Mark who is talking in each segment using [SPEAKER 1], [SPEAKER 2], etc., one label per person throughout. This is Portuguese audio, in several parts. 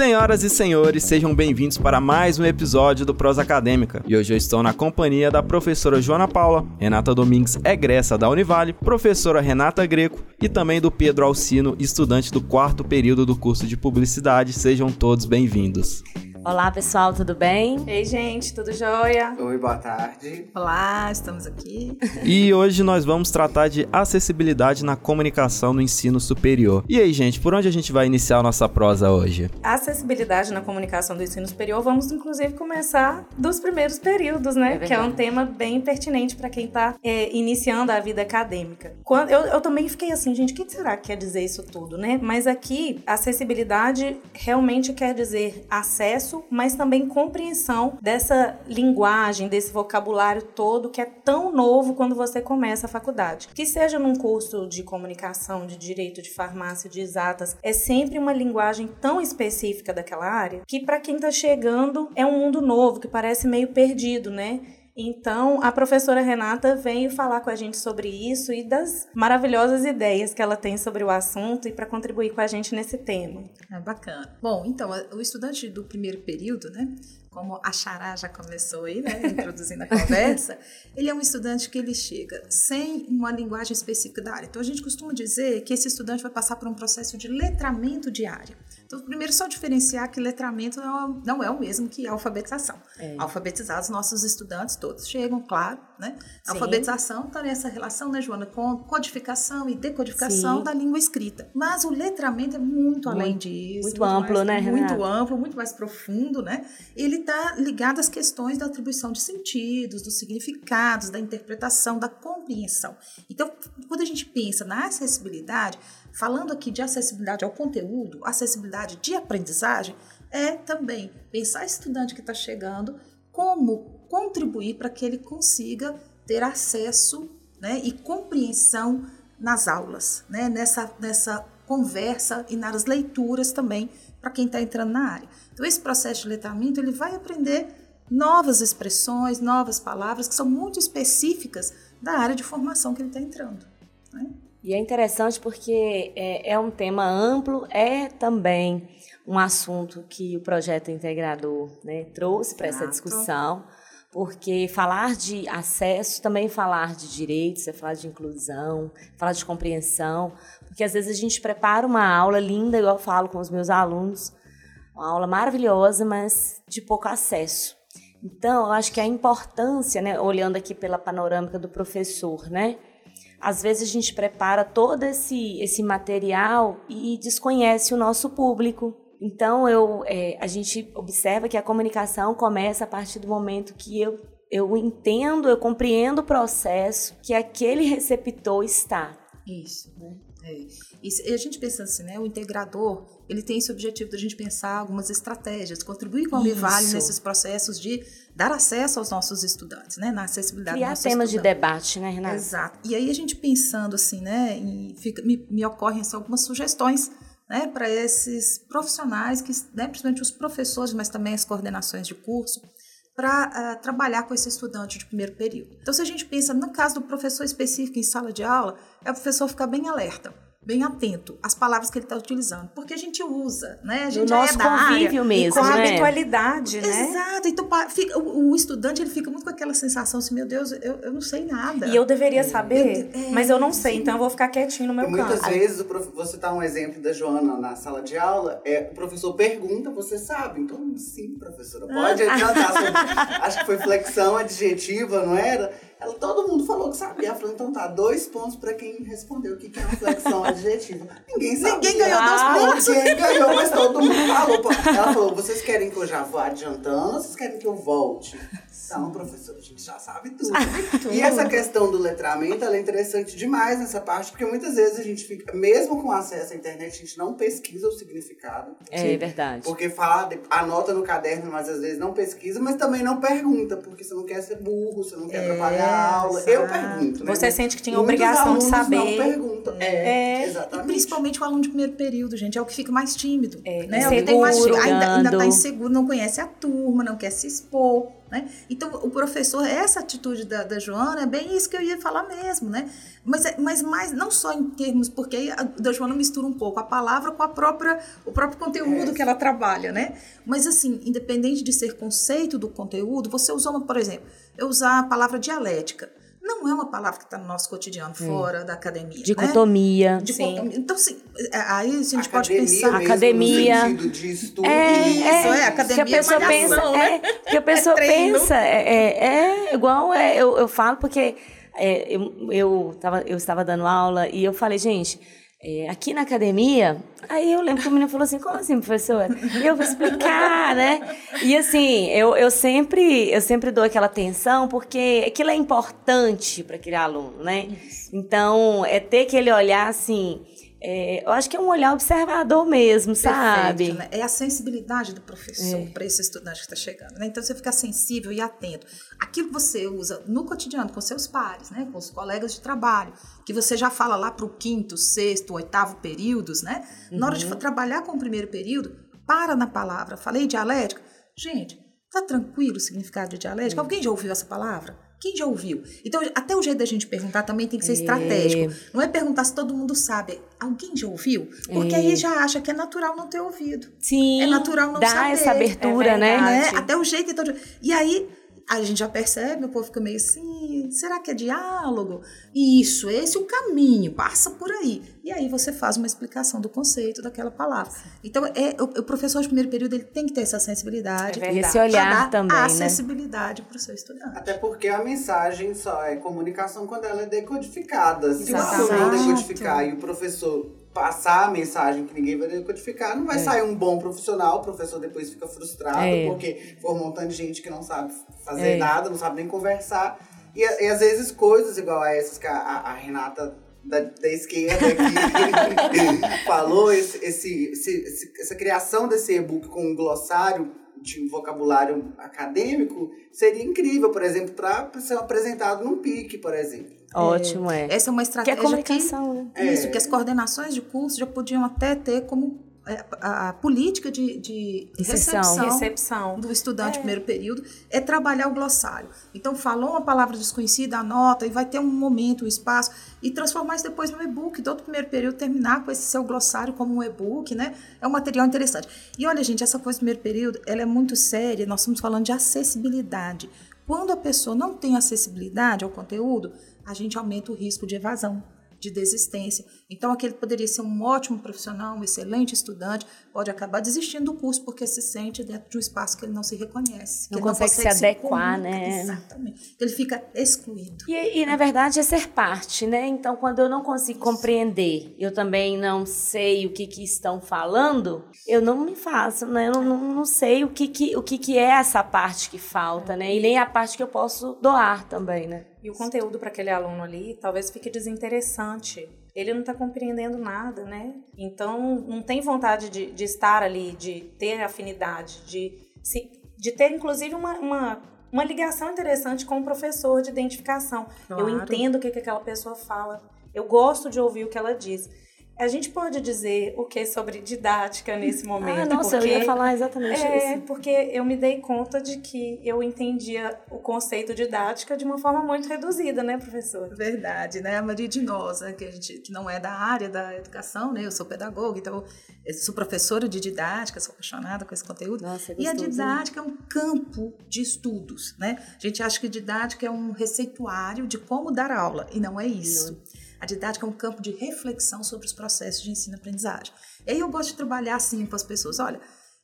[SPEAKER 1] Senhoras e senhores, sejam bem-vindos para mais um episódio do Prosa Acadêmica. E hoje eu estou na companhia da professora Joana Paula, Renata Domingues, egressa da Univale, professora Renata Greco e também do Pedro Alcino, estudante do quarto período do curso de Publicidade. Sejam todos bem-vindos.
[SPEAKER 2] Olá, pessoal, tudo bem?
[SPEAKER 3] Ei, gente, tudo jóia?
[SPEAKER 4] Oi, boa tarde.
[SPEAKER 3] Olá, estamos aqui.
[SPEAKER 1] E hoje nós vamos tratar de acessibilidade na comunicação no ensino superior. E aí, gente, por onde a gente vai iniciar a nossa prosa hoje?
[SPEAKER 3] Acessibilidade na comunicação do ensino superior, vamos inclusive começar dos primeiros períodos, né?
[SPEAKER 2] É
[SPEAKER 3] que é um tema bem pertinente para quem está é, iniciando a vida acadêmica. Quando, eu, eu também fiquei assim, gente, o que será que quer dizer isso tudo, né? Mas aqui, acessibilidade realmente quer dizer acesso mas também compreensão dessa linguagem, desse vocabulário todo que é tão novo quando você começa a faculdade. Que seja num curso de comunicação, de direito, de farmácia, de exatas, é sempre uma linguagem tão específica daquela área que para quem está chegando é um mundo novo que parece meio perdido, né? Então, a professora Renata veio falar com a gente sobre isso e das maravilhosas ideias que ela tem sobre o assunto e para contribuir com a gente nesse tema.
[SPEAKER 5] É bacana. Bom, então, o estudante do primeiro período, né? Como a Xará já começou aí, né, introduzindo a conversa, ele é um estudante que ele chega sem uma linguagem específica da área. Então, a gente costuma dizer que esse estudante vai passar por um processo de letramento diário. Então, primeiro, só diferenciar que letramento não é, não é o mesmo que alfabetização. É. Alfabetizar os nossos estudantes todos chegam, claro, né? A alfabetização está nessa relação, né, Joana, com codificação e decodificação Sim. da língua escrita. Mas o letramento é muito, muito além disso.
[SPEAKER 2] Muito, muito amplo,
[SPEAKER 5] mais,
[SPEAKER 2] né,
[SPEAKER 5] Muito
[SPEAKER 2] Renata?
[SPEAKER 5] amplo, muito mais profundo, né? Ele está ligado às questões da atribuição de sentidos, dos significados, da interpretação, da compreensão. Então, quando a gente pensa na acessibilidade, falando aqui de acessibilidade ao conteúdo, acessibilidade de aprendizagem, é também pensar estudante que está chegando, como contribuir para que ele consiga ter acesso né, e compreensão nas aulas, né, nessa, nessa conversa e nas leituras também para quem está entrando na área. Então, esse processo de letramento ele vai aprender novas expressões, novas palavras que são muito específicas da área de formação que ele está entrando. Né?
[SPEAKER 2] E é interessante porque é, é, um tema amplo, é também um assunto que o projeto integrador né, trouxe para essa discussão, porque falar de acesso também falar de direitos, é falar de inclusão, falar de compreensão, porque às vezes a gente prepara uma aula linda, igual eu falo com os meus alunos, uma aula maravilhosa, mas de pouco acesso. Então, eu acho que a importância, né, olhando aqui pela panorâmica do professor, né, às vezes a gente prepara todo esse, esse material e desconhece o nosso público. Então, eu, é, a gente observa que a comunicação começa a partir do momento que eu, eu entendo, eu compreendo o processo que aquele receptor está.
[SPEAKER 5] Isso, né? É. E a gente pensa assim, né? O integrador, ele tem esse objetivo de a gente pensar algumas estratégias, contribuir com a Univale nesses processos de dar acesso aos nossos estudantes, né? Na acessibilidade
[SPEAKER 2] Criar temas de debate, né, Renata?
[SPEAKER 5] Exato. E aí a gente pensando assim, né? Fica, me, me ocorrem assim, algumas sugestões né, para esses profissionais, que, né, principalmente os professores, mas também as coordenações de curso, para uh, trabalhar com esse estudante de primeiro período. Então, se a gente pensa no caso do professor específico em sala de aula, é o professor ficar bem alerta bem atento às palavras que ele está utilizando, porque a gente usa, né? A gente
[SPEAKER 2] no nosso
[SPEAKER 5] é da
[SPEAKER 2] convívio
[SPEAKER 5] área,
[SPEAKER 2] mesmo,
[SPEAKER 3] com a
[SPEAKER 2] né?
[SPEAKER 3] habitualidade, né?
[SPEAKER 5] Exato. Então fica, o, o, estudante ele fica muito com aquela sensação assim, meu Deus, eu, eu não sei nada.
[SPEAKER 3] E eu deveria saber, eu, é, mas eu não sei, sim. então eu vou ficar quietinho no meu
[SPEAKER 4] e
[SPEAKER 3] canto.
[SPEAKER 4] Muitas vezes, prof... você tá um exemplo da Joana na sala de aula, é, o professor pergunta, você sabe. Então, sim, professora, pode adiantar. Acho que foi flexão adjetiva, não era? Ela, todo mundo falou que sabia. Ela falou, então tá, dois pontos pra quem respondeu o que é uma flexão adjetiva. Ninguém sabia.
[SPEAKER 5] Ninguém ganhou dois pontos.
[SPEAKER 4] Ninguém ganhou, mas todo mundo falou. Ela falou, vocês querem que eu já vá adiantando ou vocês querem que eu volte? Então, professor, a gente já sabe tudo. tudo. E essa questão do letramento, ela é interessante demais nessa parte, porque muitas vezes a gente fica, mesmo com acesso à internet, a gente não pesquisa o significado.
[SPEAKER 2] É sim, verdade.
[SPEAKER 4] Porque fala, anota no caderno, mas às vezes não pesquisa, mas também não pergunta, porque você não quer ser burro, você não quer é, atrapalhar a aula. Eu pergunto, né?
[SPEAKER 3] Você sente que tinha obrigação de saber.
[SPEAKER 4] não perguntam. É, é, exatamente.
[SPEAKER 5] E principalmente o aluno de primeiro período, gente, é o que fica mais tímido.
[SPEAKER 2] É,
[SPEAKER 5] né?
[SPEAKER 2] Inseguro,
[SPEAKER 5] tem mais, ainda, ainda tá inseguro, não conhece a turma, não quer se expor. Né? Então, o professor, essa atitude da, da Joana é bem isso que eu ia falar mesmo, né? Mas, é, mas mais, não só em termos, porque aí a da Joana mistura um pouco a palavra com a própria, o próprio conteúdo é. que ela trabalha, né? Mas assim, independente de ser conceito do conteúdo, você usou, por exemplo, eu usar a palavra dialética não é uma palavra que está no nosso cotidiano, é. fora da academia.
[SPEAKER 2] Dicotomia.
[SPEAKER 5] Né? Dicotomia. Então, assim, é, aí a gente academia pode pensar.
[SPEAKER 2] Mesmo, academia.
[SPEAKER 4] No de estudo.
[SPEAKER 2] É, Isso, é, é academia. Que a pessoa pensa. Né? É, que a pessoa é pensa. É, é, é igual é, eu, eu falo, porque é, eu, eu, tava, eu estava dando aula e eu falei, gente é, aqui na academia, aí eu lembro que o menino falou assim, como assim, professora? Eu vou explicar, né? E assim, eu, eu, sempre, eu sempre dou aquela atenção, porque aquilo é importante para aquele aluno, né? Então, é ter aquele olhar assim, é, eu acho que é um olhar observador mesmo, Perfeito, sabe?
[SPEAKER 5] Né? É a sensibilidade do professor é. para esse estudante que está chegando. Né? Então, você fica sensível e atento. Aquilo que você usa no cotidiano, com seus pares, né? com os colegas de trabalho, que você já fala lá para o quinto, sexto, oitavo períodos, né? Uhum. Na hora de uhum. trabalhar com o primeiro período, para na palavra. Falei dialética? Gente, tá tranquilo o significado de dialética? Uhum. Alguém já ouviu essa palavra? Quem já ouviu? Então, até o jeito da gente perguntar também tem que ser é. estratégico. Não é perguntar se todo mundo sabe. Alguém já ouviu? Porque é. aí já acha que é natural não ter ouvido.
[SPEAKER 2] Sim.
[SPEAKER 5] É natural não
[SPEAKER 2] dá
[SPEAKER 5] saber.
[SPEAKER 2] essa abertura, é né?
[SPEAKER 5] né? Até o jeito. Então, e aí a gente já percebe, o povo fica meio assim, será que é diálogo? Isso, esse é o caminho, passa por aí. E aí você faz uma explicação do conceito daquela palavra. Então, é, o, o professor de primeiro período ele tem que ter essa sensibilidade.
[SPEAKER 2] É e esse olhar também, a
[SPEAKER 5] né? acessibilidade para o seu estudante.
[SPEAKER 4] Até porque a mensagem só é comunicação quando ela é decodificada. Se você não decodificar e o professor passar a mensagem que ninguém vai decodificar, não vai é. sair um bom profissional, o professor depois fica frustrado, é. porque for um montão de gente que não sabe fazer é. nada, não sabe nem conversar. E, e, às vezes coisas igual a essas que a, a Renata da, da esquerda aqui falou, esse, esse, esse, essa criação desse e-book com um glossário de vocabulário acadêmico seria incrível, por exemplo, para ser apresentado num PIC, por exemplo.
[SPEAKER 2] Ótimo, é.
[SPEAKER 5] Essa é uma estratégia
[SPEAKER 2] que, é comunicação,
[SPEAKER 5] que, né? isso, é. que as coordenações de curso já podiam até ter como é, a, a, política de, de recepção,
[SPEAKER 3] recepção,
[SPEAKER 5] do estudante é. primeiro período é trabalhar o glossário. Então, falou uma palavra desconhecida, anota, e vai ter um momento, um espaço, e transformar isso depois no e-book, todo primeiro período terminar com esse seu glossário como um e-book, né? É um material interessante. E olha, gente, essa coisa do primeiro período, ela é muito séria, nós estamos falando de acessibilidade. Quando a pessoa não tem acessibilidade ao conteúdo, a gente aumenta o risco de evasão de desistência. Então, aquele poderia ser um ótimo profissional, um excelente estudante, pode acabar desistindo do curso porque se sente dentro de um espaço que ele não se reconhece.
[SPEAKER 2] Não, consegue, não consegue, se, adequar, se né?
[SPEAKER 5] Exatamente. Ele fica excluído.
[SPEAKER 2] E, e, na verdade, é ser parte, né? Então, quando eu não consigo compreender, eu também não sei o que, que estão falando, eu não me faço, né? Eu não, não, não sei o, que, que, o que, que é essa parte que falta, né? E nem a parte que eu posso doar também, né?
[SPEAKER 3] E o conteúdo para aquele aluno ali talvez fique desinteressante. Ele não está compreendendo nada, né? Então, não tem vontade de, de estar ali, de ter afinidade, de, se, de ter, inclusive, uma, uma, uma ligação interessante com o professor de identificação. Claro. Eu entendo o que, que aquela pessoa fala. Eu gosto de ouvir o que ela diz. A gente pode dizer o que sobre didática nesse ah, momento?
[SPEAKER 2] Ah, nossa, porque, eu ia falar exatamente
[SPEAKER 3] é,
[SPEAKER 2] isso.
[SPEAKER 3] É, porque eu me dei conta de que eu entendia o conceito didática de uma forma muito reduzida, né, professora?
[SPEAKER 5] Verdade, né? A maioria de nós, né, que, a gente, que não é da área da educação, né? Eu sou pedagoga, então eu sou professora de didática, sou apaixonada com esse conteúdo.
[SPEAKER 2] Nossa, é
[SPEAKER 5] e a didática é um campo de estudos, né? A gente acha que didática é um receituário de como dar aula, e não é isso. Não. A didática é um campo de reflexão sobre os processos de ensino-aprendizagem. E aí eu gosto de trabalhar assim com as pessoas. Olha,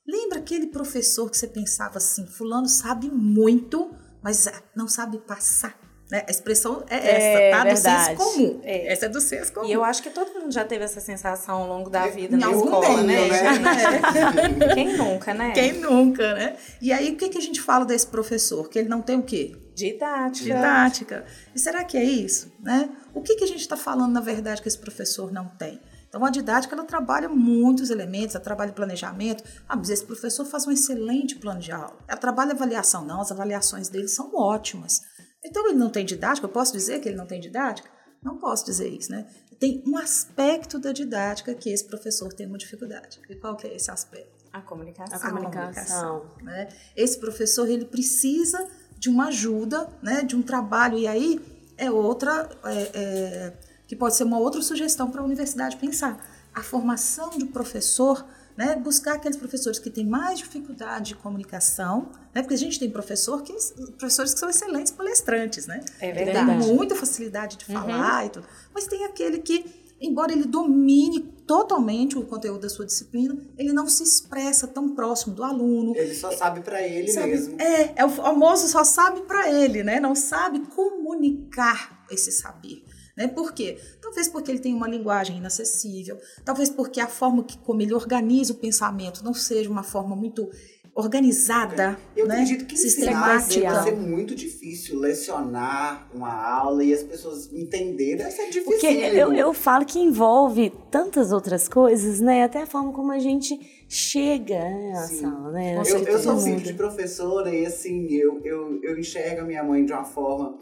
[SPEAKER 5] lembra aquele professor que você pensava assim, fulano sabe muito, mas não sabe passar? Né? A expressão é, é essa, tá? Do senso comum. É. Essa é do senso comum.
[SPEAKER 3] E eu acho que todo mundo já teve essa sensação ao longo da vida em na escola, né?
[SPEAKER 5] né?
[SPEAKER 3] Quem nunca, né?
[SPEAKER 5] Quem nunca, né? E aí, o que, que a gente fala desse professor? Que ele não tem o quê?
[SPEAKER 3] Didática.
[SPEAKER 5] Didática. E será que é isso? Né? O que, que a gente está falando, na verdade, que esse professor não tem? Então, a didática ela trabalha muitos elementos, ela trabalha planejamento. Ah, mas esse professor faz um excelente plano de aula. Ela trabalha avaliação, não, as avaliações dele são ótimas. Então, ele não tem didática? Eu posso dizer que ele não tem didática? Não posso dizer isso, né? Tem um aspecto da didática que esse professor tem uma dificuldade. E qual que é esse aspecto?
[SPEAKER 3] A comunicação.
[SPEAKER 2] A comunicação.
[SPEAKER 5] né? Esse professor ele precisa de uma ajuda, né, de um trabalho. E aí é outra é, é, que pode ser uma outra sugestão para a universidade pensar. A formação do professor, né, buscar aqueles professores que têm mais dificuldade de comunicação, né, porque a gente tem professor que professores que são excelentes palestrantes, né,
[SPEAKER 3] É
[SPEAKER 5] que
[SPEAKER 2] verdade.
[SPEAKER 5] tem muita facilidade de falar e tudo, mas tem aquele que embora ele domine totalmente o conteúdo da sua disciplina, ele não se expressa tão próximo do aluno,
[SPEAKER 4] Ele só sabe pra ele
[SPEAKER 5] Sabe,
[SPEAKER 4] mesmo.
[SPEAKER 5] É, é o famoso só sabe para ele, né? Não sabe comunicar esse saber. Né? Por quê? Talvez porque ele tem uma linguagem inacessível, talvez porque a forma que, como ele organiza o pensamento não seja uma forma muito organizada,
[SPEAKER 4] Eu
[SPEAKER 5] né?
[SPEAKER 4] acredito que
[SPEAKER 2] sistemática.
[SPEAKER 4] ser muito difícil. Lecionar uma aula e as pessoas entenderem deve ser difícil.
[SPEAKER 2] Porque eu, eu falo que envolve tantas outras coisas, né? Até a forma como a gente chega né, à
[SPEAKER 4] Sim.
[SPEAKER 2] sala, né?
[SPEAKER 4] Eu,
[SPEAKER 2] que
[SPEAKER 4] eu sou filho de professora e assim, eu, eu, eu enxergo a minha mãe de uma forma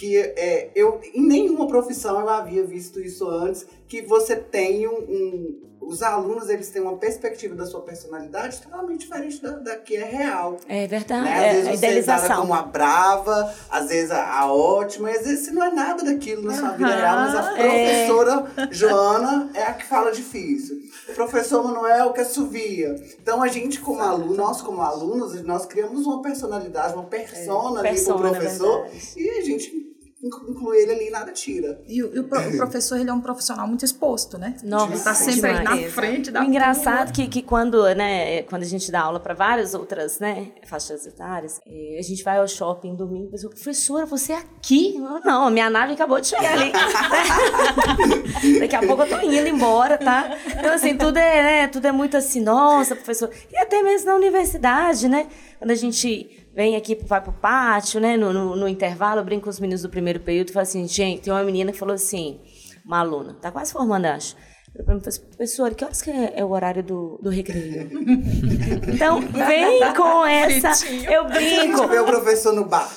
[SPEAKER 4] que é, eu em nenhuma profissão eu havia visto isso antes, que você tem um, um- os alunos eles têm uma perspectiva da sua personalidade totalmente diferente da, da que é real.
[SPEAKER 2] É verdade,
[SPEAKER 4] Né? Às
[SPEAKER 2] é,
[SPEAKER 4] vezes
[SPEAKER 2] a
[SPEAKER 4] você é
[SPEAKER 2] idealização.
[SPEAKER 4] como a brava, às vezes a, a ótima, e às vezes você não é nada daquilo na sua vida real, mas a
[SPEAKER 2] é.
[SPEAKER 4] professora Joana é a que fala difícil. O professor Manuel que assovia. Então a gente como aluno, nós como alunos, nós criamos uma personalidade, uma persona ali pro
[SPEAKER 2] persona,
[SPEAKER 4] professor
[SPEAKER 2] verdade.
[SPEAKER 4] e a gente inclui ele ali e nada tira.
[SPEAKER 5] E, o, e o pro- o professor ele é um profissional muito exposto, né?
[SPEAKER 2] Nossa,
[SPEAKER 5] ele está sempre aí na frente da
[SPEAKER 2] O engraçado que, que quando, né, quando a gente dá aula para várias outras, né, faixas etárias, eh, a gente vai ao shopping domingo, e pessoa, professora, você é aqui? Eu, Não, a minha nave acabou de chegar ali. Daqui a pouco eu tô indo embora, tá? Então, assim, tudo é, né, tudo é muito assim, nossa, professor. E até mesmo na universidade, né? Quando a gente vem aqui, vai pro pátio, né, no, no, no intervalo, eu brinco com os meninos do primeiro período e falo assim, gente, tem uma menina que falou assim, uma aluna, tá quase formando, acho. Mim falou assim, professora, que horas que é, é o horário do, do recreio? então, vem com essa. Eu
[SPEAKER 4] A gente
[SPEAKER 2] brinco.
[SPEAKER 4] o professor no bar.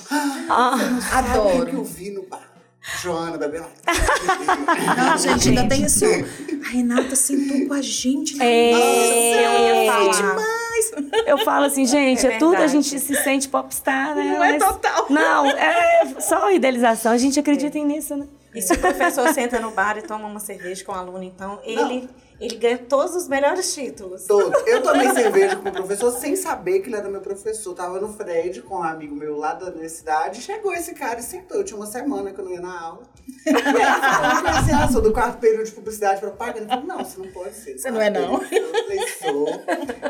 [SPEAKER 2] Ah,
[SPEAKER 4] Sabe o que eu vi no bar? Joana, bebê.
[SPEAKER 5] Não, gente, ainda tem assim, ó, a Renata sentou com a gente na
[SPEAKER 2] É.
[SPEAKER 5] mesa, eu ia falar
[SPEAKER 3] demais.
[SPEAKER 2] Eu falo assim, gente, é,
[SPEAKER 3] É
[SPEAKER 2] tudo a
[SPEAKER 3] verdade.
[SPEAKER 2] gente se sente popstar, né?
[SPEAKER 5] Não é
[SPEAKER 2] Mas-
[SPEAKER 5] total.
[SPEAKER 2] Não, é só idealização. A gente acredita nisso, né?
[SPEAKER 3] E se o professor senta no bar e toma uma cerveja com o aluno, então ele, ele ganha todos os melhores títulos.
[SPEAKER 4] Todo. Eu tomei cerveja com o professor sem saber que ele era meu professor. Tava no Fred com um amigo meu lá da universidade. Chegou esse cara e sentou. Eu tinha uma semana que eu não ia na aula. E aí ele falou assim, ah, sou do quarto período de publicidade propaganda. Eu falei, não, você não pode ser.
[SPEAKER 5] Você não é, não?
[SPEAKER 4] Eu falei.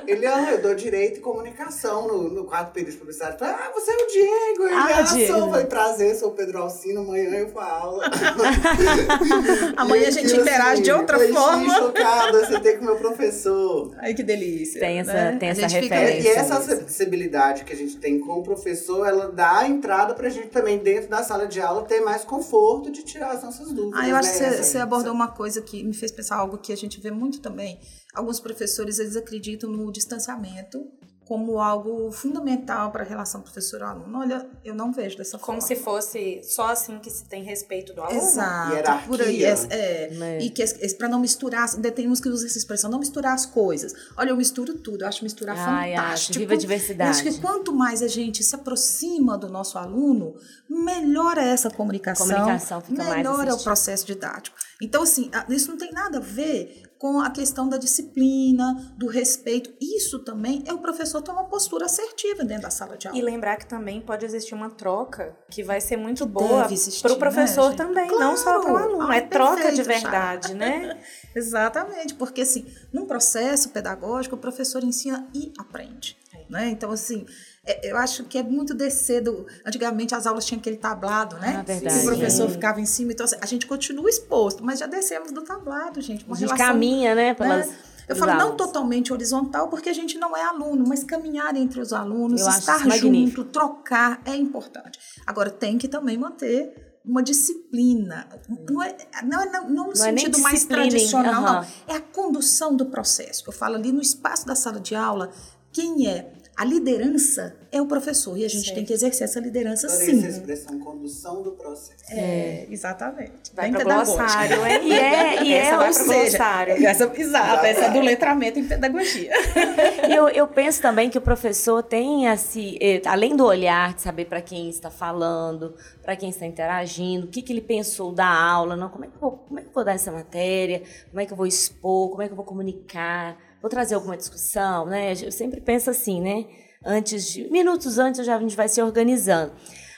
[SPEAKER 4] Ele, ah, eu dou direito e comunicação no, no quarto período de publicidade. Eu falei, ah, você é o Diego. Ele,
[SPEAKER 2] Ah,
[SPEAKER 4] ah,
[SPEAKER 2] Diego.
[SPEAKER 4] sou. Eu falei, prazer, sou o Pedro Alcino. Amanhã eu vou à aula.
[SPEAKER 5] Amanhã a gente interage de outra
[SPEAKER 4] falei,
[SPEAKER 5] forma.
[SPEAKER 4] chocada, você tem com meu professor.
[SPEAKER 5] Ai, que delícia.
[SPEAKER 2] Tem essa-
[SPEAKER 5] né?
[SPEAKER 2] tem essa
[SPEAKER 5] gente fica-
[SPEAKER 2] referência.
[SPEAKER 4] E essa acessibilidade que a gente tem com o professor, ela dá a entrada pra gente também, dentro da sala de aula, ter mais conforto de tirar as nossas dúvidas.
[SPEAKER 5] Ah, eu acho que
[SPEAKER 4] né?
[SPEAKER 5] você,
[SPEAKER 4] Essa-
[SPEAKER 5] você abordou uma coisa que me fez pensar algo que a gente vê muito também. Alguns professores, eles acreditam no distanciamento como algo fundamental para a relação professor-aluno. Olha, eu não vejo dessa
[SPEAKER 3] Como
[SPEAKER 5] forma.
[SPEAKER 3] se fosse só assim que se tem respeito do aluno.
[SPEAKER 5] Exato,
[SPEAKER 4] Hierarquia.
[SPEAKER 5] por aí. É, é.
[SPEAKER 2] Né?
[SPEAKER 5] E que para não misturar, ainda tem uns que usam essa expressão, não misturar as coisas. Olha, eu misturo tudo, eu acho misturar
[SPEAKER 2] Ai, acho.
[SPEAKER 5] fantástico.
[SPEAKER 2] Viva a diversidade.
[SPEAKER 5] Eu acho que quanto mais a gente se aproxima do nosso aluno, melhor é essa comunicação,
[SPEAKER 2] Comunicação fica mais
[SPEAKER 5] melhor é o processo didático. Então, assim, isso não tem nada a ver com a questão da disciplina, do respeito. Isso também é o professor ter uma postura assertiva dentro da sala de aula.
[SPEAKER 3] E lembrar que também pode existir uma troca que vai ser muito boa
[SPEAKER 5] deve existir,
[SPEAKER 3] para o
[SPEAKER 5] né,
[SPEAKER 3] professor
[SPEAKER 5] gente?
[SPEAKER 3] também, não só para o
[SPEAKER 5] Claro.
[SPEAKER 3] aluno. É troca de verdade, né?
[SPEAKER 5] Exatamente, porque assim, num processo pedagógico, o professor ensina e aprende. Né? Então, assim, é- eu acho que é muito descer do. Antigamente as aulas tinham aquele tablado, né?
[SPEAKER 2] Ah, verdade.
[SPEAKER 5] O professor
[SPEAKER 2] Sim.
[SPEAKER 5] ficava em cima. Então, assim, a gente continua exposto, mas já descemos do tablado, gente. Uma
[SPEAKER 2] A gente
[SPEAKER 5] relação,
[SPEAKER 2] caminha, né,
[SPEAKER 5] né?
[SPEAKER 2] pelas.
[SPEAKER 5] Eu
[SPEAKER 2] pelos
[SPEAKER 5] falo não totalmente horizontal, porque a gente não é aluno, mas caminhar entre os alunos,
[SPEAKER 2] Eu
[SPEAKER 5] estar
[SPEAKER 2] magnífico.
[SPEAKER 5] junto, trocar é importante. Agora, tem que também manter uma disciplina. Não é, não é, não, não no
[SPEAKER 2] Não é nem
[SPEAKER 5] sentido mais
[SPEAKER 2] disciplina, hein?
[SPEAKER 5] tradicional,
[SPEAKER 2] Aham.
[SPEAKER 5] não. É a condução do processo. Eu falo ali no espaço da sala de aula, quem é a liderança é o professor e a gente tem que exercer essa liderança
[SPEAKER 4] Adorei
[SPEAKER 5] sim.
[SPEAKER 4] essa expressão, condução do processo.
[SPEAKER 5] É, exatamente.
[SPEAKER 3] Vai
[SPEAKER 5] Bem
[SPEAKER 3] para
[SPEAKER 5] pedagógico.
[SPEAKER 3] glossário, hein?
[SPEAKER 2] E é- e
[SPEAKER 3] Essa
[SPEAKER 2] é, ou seja,
[SPEAKER 3] glossário.
[SPEAKER 5] Essa, exato, essa é do letramento em pedagogia.
[SPEAKER 2] Eu, eu penso também que o professor tem esse, eh, além do olhar, de saber para quem está falando, para quem está interagindo, o que, que ele pensou da aula, não, como, é que eu vou, como é que eu vou dar essa matéria, como é que eu vou expor, como é que eu vou comunicar, vou trazer alguma discussão, né? Eu sempre penso assim, né? Antes de, minutos antes já a gente vai se organizando.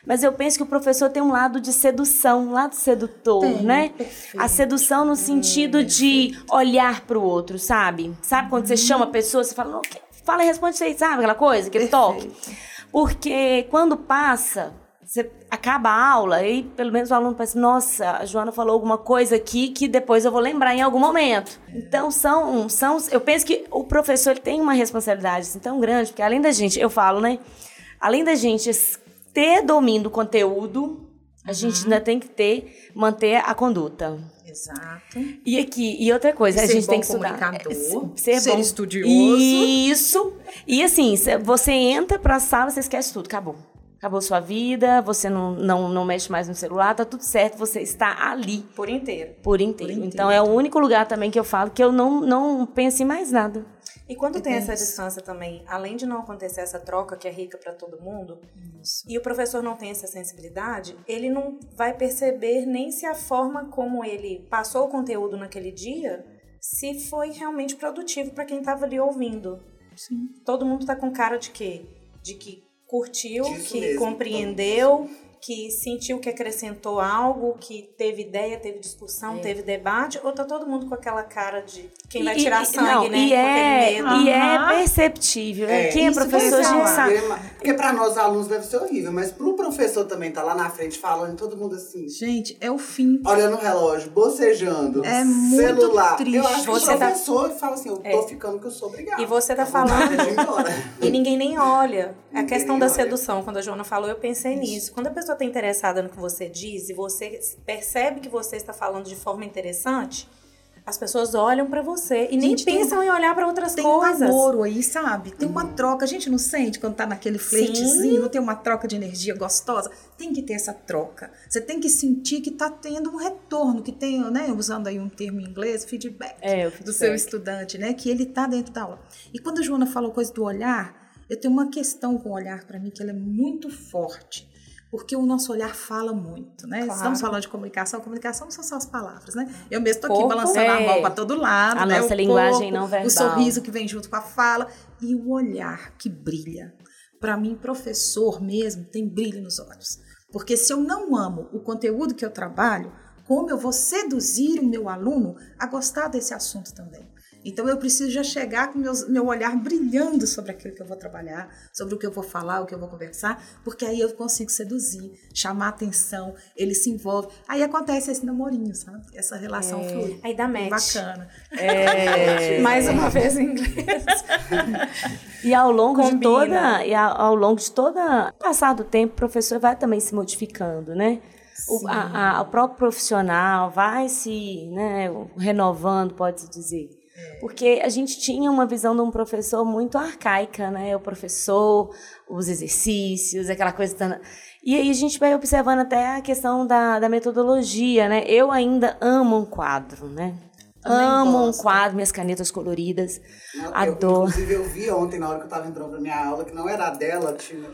[SPEAKER 2] Mas eu penso que o professor tem um lado de sedução, um lado sedutor,
[SPEAKER 5] Tem,
[SPEAKER 2] né?
[SPEAKER 5] perfeito.
[SPEAKER 2] A sedução no sentido de olhar para o outro, sabe? Sabe quando você chama a pessoa, você fala, "Não, que- fala e responde sabe? Aquela coisa, aquele toque. Porque quando passa, você acaba a aula e pelo menos o aluno pensa, nossa, a Joana falou alguma coisa aqui que depois eu vou lembrar em algum momento. Então são, são eu penso que o professor ele tem uma responsabilidade assim, tão grande, porque além da gente, eu falo, né? Além da gente ter domínio do conteúdo, a gente ainda tem que ter, manter a conduta.
[SPEAKER 5] Exato.
[SPEAKER 2] E aqui, e outra coisa, a
[SPEAKER 5] Ser
[SPEAKER 2] gente tem que estudar. É, ser,
[SPEAKER 5] ser
[SPEAKER 2] bom.
[SPEAKER 5] estudioso.
[SPEAKER 2] Isso. E assim, cê- você entra pra sala, você esquece tudo, acabou. Acabou sua vida, você não, não, não mexe mais no celular, tá tudo certo, você está ali
[SPEAKER 3] Por inteiro.
[SPEAKER 2] por inteiro.
[SPEAKER 5] inteiro.
[SPEAKER 2] Então é o único lugar também que eu falo que eu não, não penso em mais nada.
[SPEAKER 3] E quando tem essa distância também, além de não acontecer essa troca que é rica para todo mundo, e o professor não tem essa sensibilidade, ele não vai perceber nem se a forma como ele passou o conteúdo naquele dia, se foi realmente produtivo para quem estava ali ouvindo.
[SPEAKER 5] Sim.
[SPEAKER 3] Todo mundo tá com cara de quê? De que curtiu, que
[SPEAKER 4] mesmo,
[SPEAKER 3] compreendeu, que sentiu que acrescentou algo, que teve ideia, teve discussão, teve debate, ou tá todo mundo com aquela cara de quem vai
[SPEAKER 2] É. E-
[SPEAKER 3] tirar
[SPEAKER 2] e-
[SPEAKER 3] sangue,
[SPEAKER 2] não,
[SPEAKER 3] né?
[SPEAKER 2] E
[SPEAKER 3] com
[SPEAKER 2] é, e é perceptível.
[SPEAKER 4] É,
[SPEAKER 2] Quem é
[SPEAKER 5] isso
[SPEAKER 2] professor, a
[SPEAKER 5] ia
[SPEAKER 2] gente
[SPEAKER 5] falar.
[SPEAKER 2] sabe.
[SPEAKER 4] Porque pra nós alunos deve ser horrível, mas pro professor também tá lá na frente falando, todo mundo assim,
[SPEAKER 5] Gente, é o fim.
[SPEAKER 4] olhando o relógio, bocejando,
[SPEAKER 5] É muito
[SPEAKER 4] celular.
[SPEAKER 5] triste.
[SPEAKER 4] Eu acho que
[SPEAKER 3] Você
[SPEAKER 4] o
[SPEAKER 3] tá-
[SPEAKER 4] professor fala assim, eu tô ficando que eu sou obrigado.
[SPEAKER 3] E você tá
[SPEAKER 4] vontade
[SPEAKER 3] falando-
[SPEAKER 4] é.
[SPEAKER 3] E ninguém nem olha. A questão da
[SPEAKER 4] olha.
[SPEAKER 3] sedução, quando a Joana falou, eu pensei nisso. Quando a pessoa está interessada no que você diz e você percebe que você está falando de forma interessante, as pessoas olham para você e nem
[SPEAKER 5] Gente, tem-
[SPEAKER 3] pensam em olhar para outras
[SPEAKER 5] Tem
[SPEAKER 3] coisas.
[SPEAKER 5] um namoro aí, sabe? Tem uma troca. A gente não sente quando tá naquele flertezinho, não tem uma troca de energia gostosa. Tem que ter essa troca. Você tem que sentir que tá tendo um retorno, que tem, né? Usando aí um termo em inglês, feedback.
[SPEAKER 2] É, o
[SPEAKER 5] do
[SPEAKER 2] feedback.
[SPEAKER 5] seu estudante, né? Que ele tá dentro da aula. E quando a Joana falou coisa do olhar, eu tenho uma questão com o olhar para mim que ela é muito forte. Porque o nosso olhar fala muito, né?
[SPEAKER 3] Claro.
[SPEAKER 5] Estamos falando de comunicação, comunicação não são só as palavras, né? Eu mesmo tô aqui
[SPEAKER 3] Corpo,
[SPEAKER 5] balançando a
[SPEAKER 2] é.
[SPEAKER 5] mão para todo lado,
[SPEAKER 2] A
[SPEAKER 5] né?
[SPEAKER 2] nossa
[SPEAKER 5] O
[SPEAKER 2] linguagem
[SPEAKER 5] corpo,
[SPEAKER 2] não verbal.
[SPEAKER 5] O sorriso que vem junto com a fala e o olhar que brilha. Para mim, professor mesmo tem brilho nos olhos. Porque se eu não amo o conteúdo que eu trabalho, como eu vou seduzir o meu aluno a gostar desse assunto também? Então eu preciso já chegar com meus, meu olhar brilhando sobre aquilo que eu vou trabalhar, sobre o que eu vou falar, o que eu vou conversar, porque aí eu consigo seduzir, chamar atenção, ele se envolve. Aí acontece esse namorinho, sabe? Essa relação flui.
[SPEAKER 3] Aí dá match.
[SPEAKER 5] Bacana.
[SPEAKER 2] É,
[SPEAKER 3] Mais uma vez em inglês.
[SPEAKER 2] E ao longo de
[SPEAKER 3] Combina.
[SPEAKER 2] toda, e ao, ao longo de toda passar do tempo, o professor vai também se modificando, né? O, a- a- o próprio profissional vai se né, renovando, pode-se dizer. Porque a gente tinha uma visão de um professor muito arcaica, né? O professor, os exercícios, aquela coisa. da- E aí a gente vai observando até a questão da, da metodologia, né? Eu ainda amo um quadro, né?
[SPEAKER 5] Também
[SPEAKER 2] amo um
[SPEAKER 5] gosto.
[SPEAKER 2] quadro, minhas canetas coloridas.
[SPEAKER 4] Eu,
[SPEAKER 2] Adoro.
[SPEAKER 4] inclusive, eu vi ontem, na hora que eu tava entrando pra minha aula, que não era dela, tinha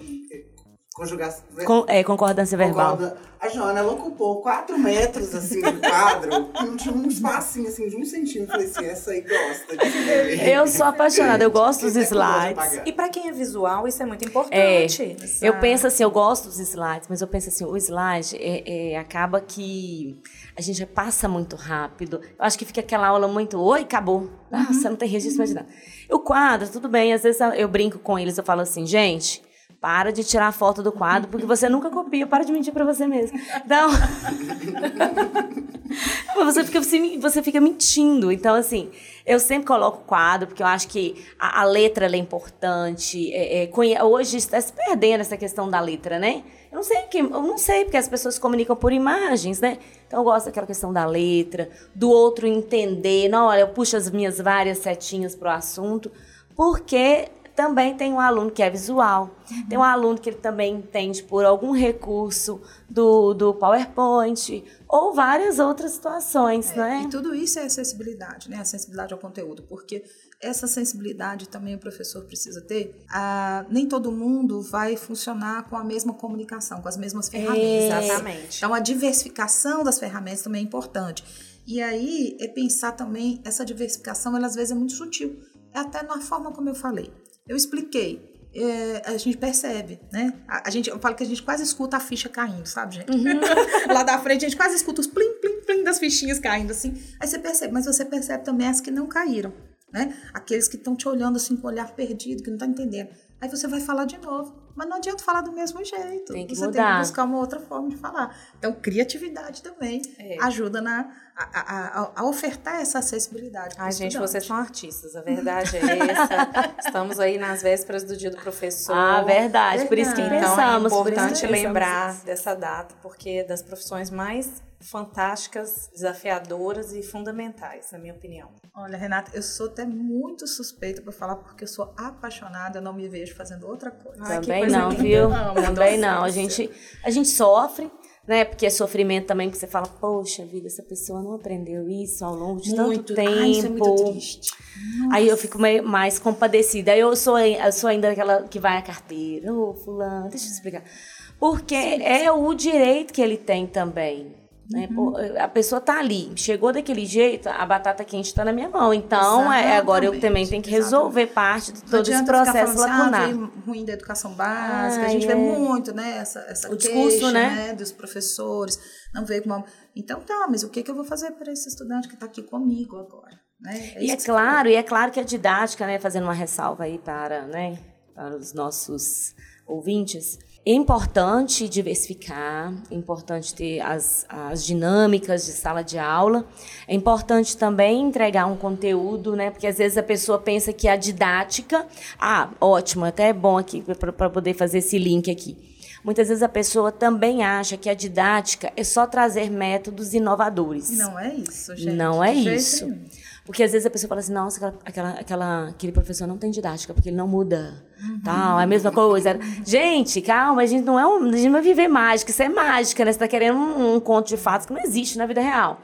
[SPEAKER 4] conjugação.
[SPEAKER 2] Com, é, concordância verbal.
[SPEAKER 4] Concorda? A Joana, ela ocupou 4 metros, assim, do quadro, e não tinha um espacinho, assim, de um centímetro. Eu falei assim, essa aí gosta de escrever.
[SPEAKER 2] Eu sou apaixonada, eu gosto dos
[SPEAKER 4] de
[SPEAKER 2] slides.
[SPEAKER 3] E para quem é visual, isso é muito
[SPEAKER 2] É,
[SPEAKER 3] importante.
[SPEAKER 2] eu penso assim, eu gosto dos slides, mas eu penso assim, o slide é, é, acaba que a gente passa muito rápido. Eu acho que fica aquela aula muito, oi, acabou. Nossa, não tem registro mais de nada. O quadro, tudo bem, às vezes eu brinco com eles, eu falo assim, gente, para de tirar foto do quadro, porque você nunca copia, para de mentir pra você mesmo. Então, você fica, você, fica mentindo. Então, assim, eu sempre coloco o quadro, porque eu acho que a, a letra é importante. É, é, conhe- hoje está se perdendo essa questão da letra, né? Eu não sei, que, eu não sei, porque as pessoas se comunicam por imagens, né? Então eu gosto daquela questão da letra, do outro entender. Não, olha, eu puxo as minhas várias setinhas pro assunto, porque também tem um aluno que é visual, uhum. tem um aluno que ele também entende por algum recurso do, do PowerPoint ou várias outras situações,
[SPEAKER 5] é,
[SPEAKER 2] né?
[SPEAKER 5] E tudo isso é acessibilidade, né? Acessibilidade ao conteúdo, porque essa sensibilidade também o professor precisa ter. Ah, nem todo mundo vai funcionar com a mesma comunicação, com as mesmas ferramentas.
[SPEAKER 3] Exatamente.
[SPEAKER 5] Então, a diversificação das ferramentas também é importante. E aí, é pensar também, essa diversificação, ela às vezes é muito sutil. É até na forma como eu falei. Eu expliquei, é, a gente percebe, né? A, a, gente, eu falo que a gente quase escuta a ficha caindo, sabe, gente? Uhum. Lá da frente a gente quase escuta os plim, plim, plim das fichinhas caindo, assim. Aí você percebe, mas você percebe também as que não caíram né? Aqueles que estão te olhando assim com o olhar perdido, que não está entendendo. Aí você vai falar de novo. Mas não adianta falar do mesmo jeito.
[SPEAKER 2] Tem que
[SPEAKER 5] você
[SPEAKER 2] mudar.
[SPEAKER 5] tem que buscar uma outra forma de falar. Então, criatividade também é. ajuda na, a, a, a, ofertar essa acessibilidade.
[SPEAKER 3] Ai, gente, vocês são artistas, a verdade é essa. Estamos aí nas vésperas do dia do professor.
[SPEAKER 2] Ah, verdade. verdade. Por isso que
[SPEAKER 3] então,
[SPEAKER 2] pensamos.
[SPEAKER 3] É importante lembrar dessa data, porque é das profissões mais fantásticas, desafiadoras e fundamentais, na minha opinião.
[SPEAKER 5] Olha, Renata, eu sou até muito suspeita para falar porque eu sou apaixonada, eu não me vejo fazendo outra coisa.
[SPEAKER 2] Ai, também não, viu? Não, também não. A gente, a gente sofre, né? Porque é sofrimento também que você fala, poxa vida, essa pessoa não aprendeu isso ao longo de muito, tanto tempo. Ai, isso é muito triste. Nossa. Aí eu fico mais compadecida. Aí eu sou, eu sou ainda aquela que vai à carteira. Ô, oh, fulano, deixa eu explicar. Porque sim, é o direito que ele tem também. Né? Uhum. A pessoa está ali, chegou daquele jeito, a batata quente está na minha mão. Então, é, agora eu também tenho que resolver exatamente. parte de todo esse processo assim, lacunar.
[SPEAKER 5] Ah, ruim da educação básica, a gente é. vê muito, né? Essa, essa o queixa, discurso, né? né? Dos professores, não veio com uma... Então, tá, mas o que, que eu vou fazer para esse estudante que está aqui comigo agora? Né?
[SPEAKER 2] É e é claro, e é claro que a didática, né, fazendo uma ressalva aí para, né, para os nossos ouvintes, é importante diversificar, é importante ter as, as dinâmicas de sala de aula. É importante também entregar um conteúdo, né? Porque às vezes a pessoa pensa que a didática. Ah, ótimo, até é bom aqui para poder fazer esse link aqui. Muitas vezes a pessoa também acha que a didática é só trazer métodos inovadores.
[SPEAKER 5] Não é isso, gente.
[SPEAKER 2] Não é isso. Porque às vezes a pessoa fala assim, nossa, aquela, aquela, aquele professor não tem didática, porque ele não muda. Uhum. Tal, é a mesma coisa. Gente, calma, a gente não é um, a gente vai viver mágica, isso é mágica, né? Você está querendo um, um conto de fatos que não existe na vida real.